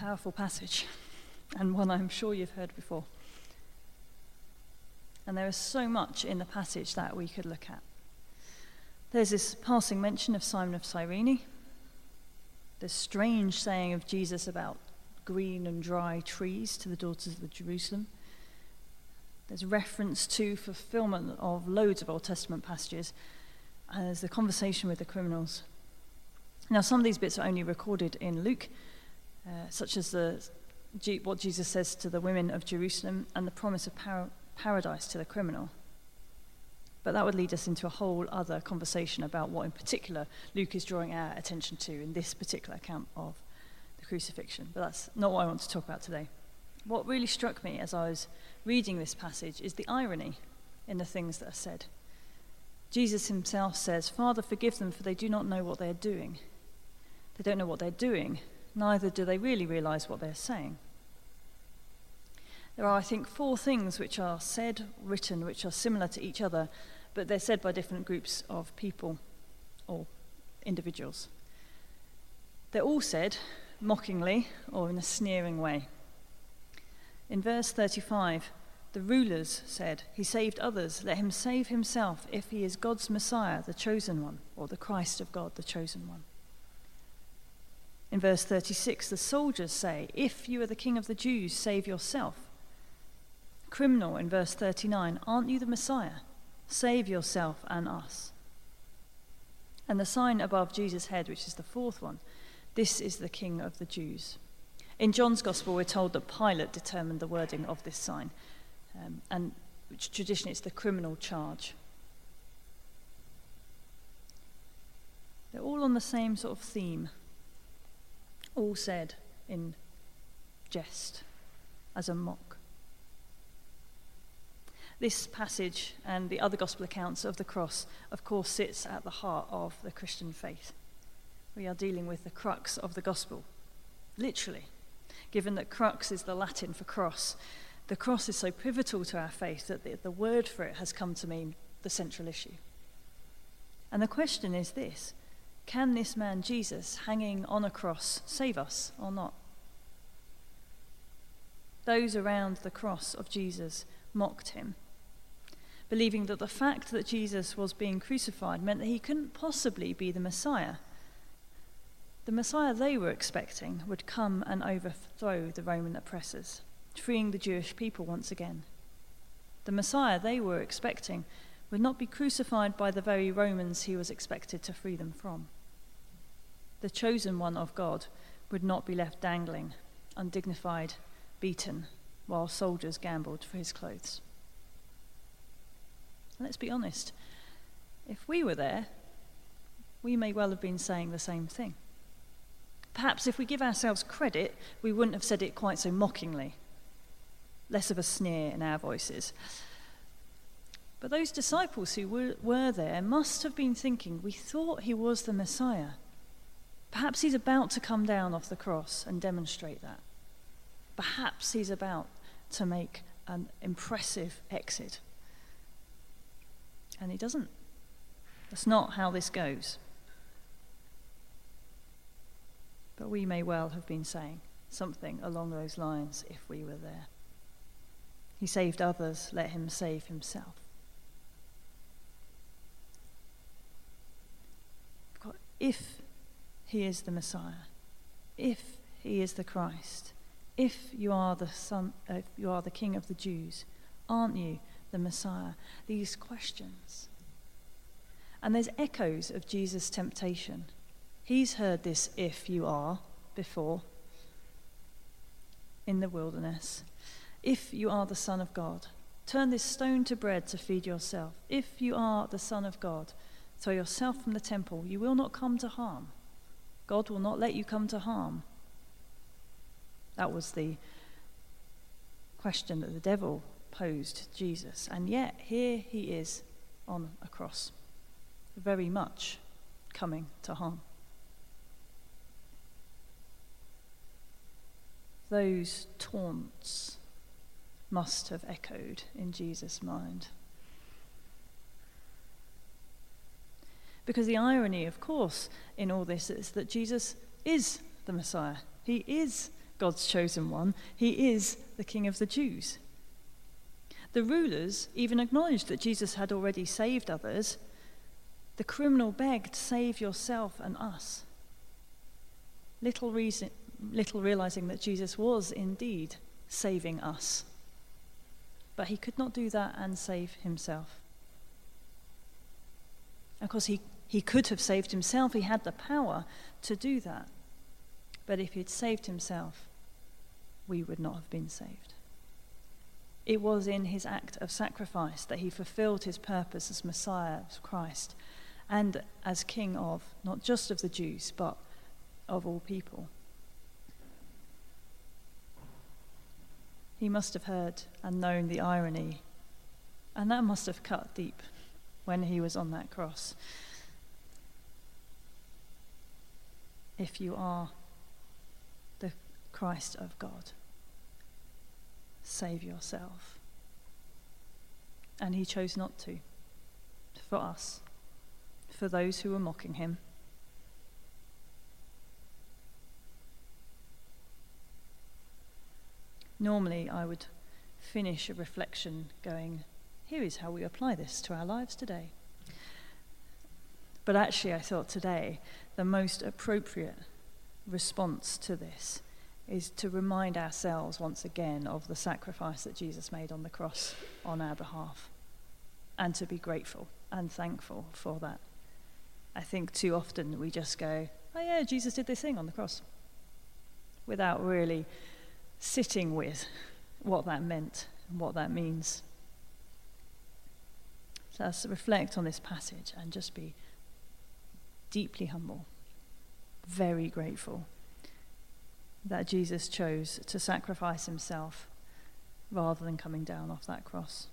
powerful passage, and one I'm sure you've heard before. And there is so much in the passage that we could look at. There's this passing mention of Simon of Cyrene, this strange saying of Jesus about green and dry trees to the daughters of Jerusalem. There's reference to fulfillment of loads of Old Testament passages. And there's the conversation with the criminals. Now, some of these bits are only recorded in Luke, uh, such as the, what Jesus says to the women of Jerusalem and the promise of par- paradise to the criminal. But that would lead us into a whole other conversation about what, in particular, Luke is drawing our attention to in this particular account of the crucifixion. But that's not what I want to talk about today. What really struck me as I was reading this passage is the irony in the things that are said. Jesus himself says, Father, forgive them, for they do not know what they are doing. They don't know what they're doing, neither do they really realize what they're saying. There are, I think, four things which are said, written, which are similar to each other, but they're said by different groups of people or individuals. They're all said mockingly or in a sneering way. In verse 35, the rulers said, He saved others, let him save himself if he is God's Messiah, the chosen one, or the Christ of God, the chosen one. In verse 36, the soldiers say, If you are the king of the Jews, save yourself. Criminal in verse 39, Aren't you the Messiah? Save yourself and us. And the sign above Jesus' head, which is the fourth one, this is the king of the Jews. In John's Gospel, we're told that Pilate determined the wording of this sign, um, and traditionally it's the criminal charge. They're all on the same sort of theme, all said in jest, as a mock. This passage and the other gospel accounts of the cross, of course, sits at the heart of the Christian faith. We are dealing with the crux of the gospel, literally given that crux is the Latin for cross. The cross is so pivotal to our faith that the, the word for it has come to mean the central issue. And the question is this can this man Jesus hanging on a cross save us or not? Those around the cross of Jesus mocked him, believing that the fact that Jesus was being crucified meant that he couldn't possibly be the Messiah the Messiah they were expecting would come and overthrow the Roman oppressors, freeing the Jewish people once again. The Messiah they were expecting would not be crucified by the very Romans he was expected to free them from. The chosen one of God would not be left dangling, undignified, beaten, while soldiers gambled for his clothes. Let's be honest, if we were there, we may well have been saying the same thing. Perhaps if we give ourselves credit, we wouldn't have said it quite so mockingly. Less of a sneer in our voices. But those disciples who were there must have been thinking, we thought he was the Messiah. Perhaps he's about to come down off the cross and demonstrate that. Perhaps he's about to make an impressive exit. And he doesn't. That's not how this goes. But we may well have been saying something along those lines if we were there. He saved others, let him save himself. If he is the Messiah, if he is the Christ, if you are the son, uh, if you are the King of the Jews, aren't you the Messiah? These questions. And there's echoes of Jesus' temptation He's heard this if you are before in the wilderness. If you are the Son of God, turn this stone to bread to feed yourself. If you are the Son of God, throw yourself from the temple. You will not come to harm. God will not let you come to harm. That was the question that the devil posed to Jesus. And yet, here he is on a cross, very much coming to harm. those taunts must have echoed in Jesus' mind. Because the irony, of course, in all this is that Jesus is the Messiah. He is God's chosen one. He is the King of the Jews. The rulers even acknowledged that Jesus had already saved others. The criminal begged, Save yourself and us. Little, reason, little realizing that Jesus was indeed saving us. But he could not do that and save himself. Of course, he, he could have saved himself, he had the power to do that. But if he'd saved himself, we would not have been saved. It was in his act of sacrifice that he fulfilled his purpose as Messiah, as Christ, and as King of not just of the Jews, but of all people. He must have heard and known the irony, and that must have cut deep when he was on that cross. If you are the Christ of God save yourself. And he chose not to, for us, for those who were mocking him. Normally, I would finish a reflection going, here is how we apply this to our lives today. But actually, I thought today the most appropriate response to this is to remind ourselves once again of the sacrifice that Jesus made on the cross on our behalf and to be grateful and thankful for that. I think too often we just go, oh, yeah, Jesus did this thing on the cross, without really sitting with what that meant and what that means. So let's reflect on this passage and just be deeply humble, very grateful that Jesus chose to sacrifice himself rather than coming down off that cross.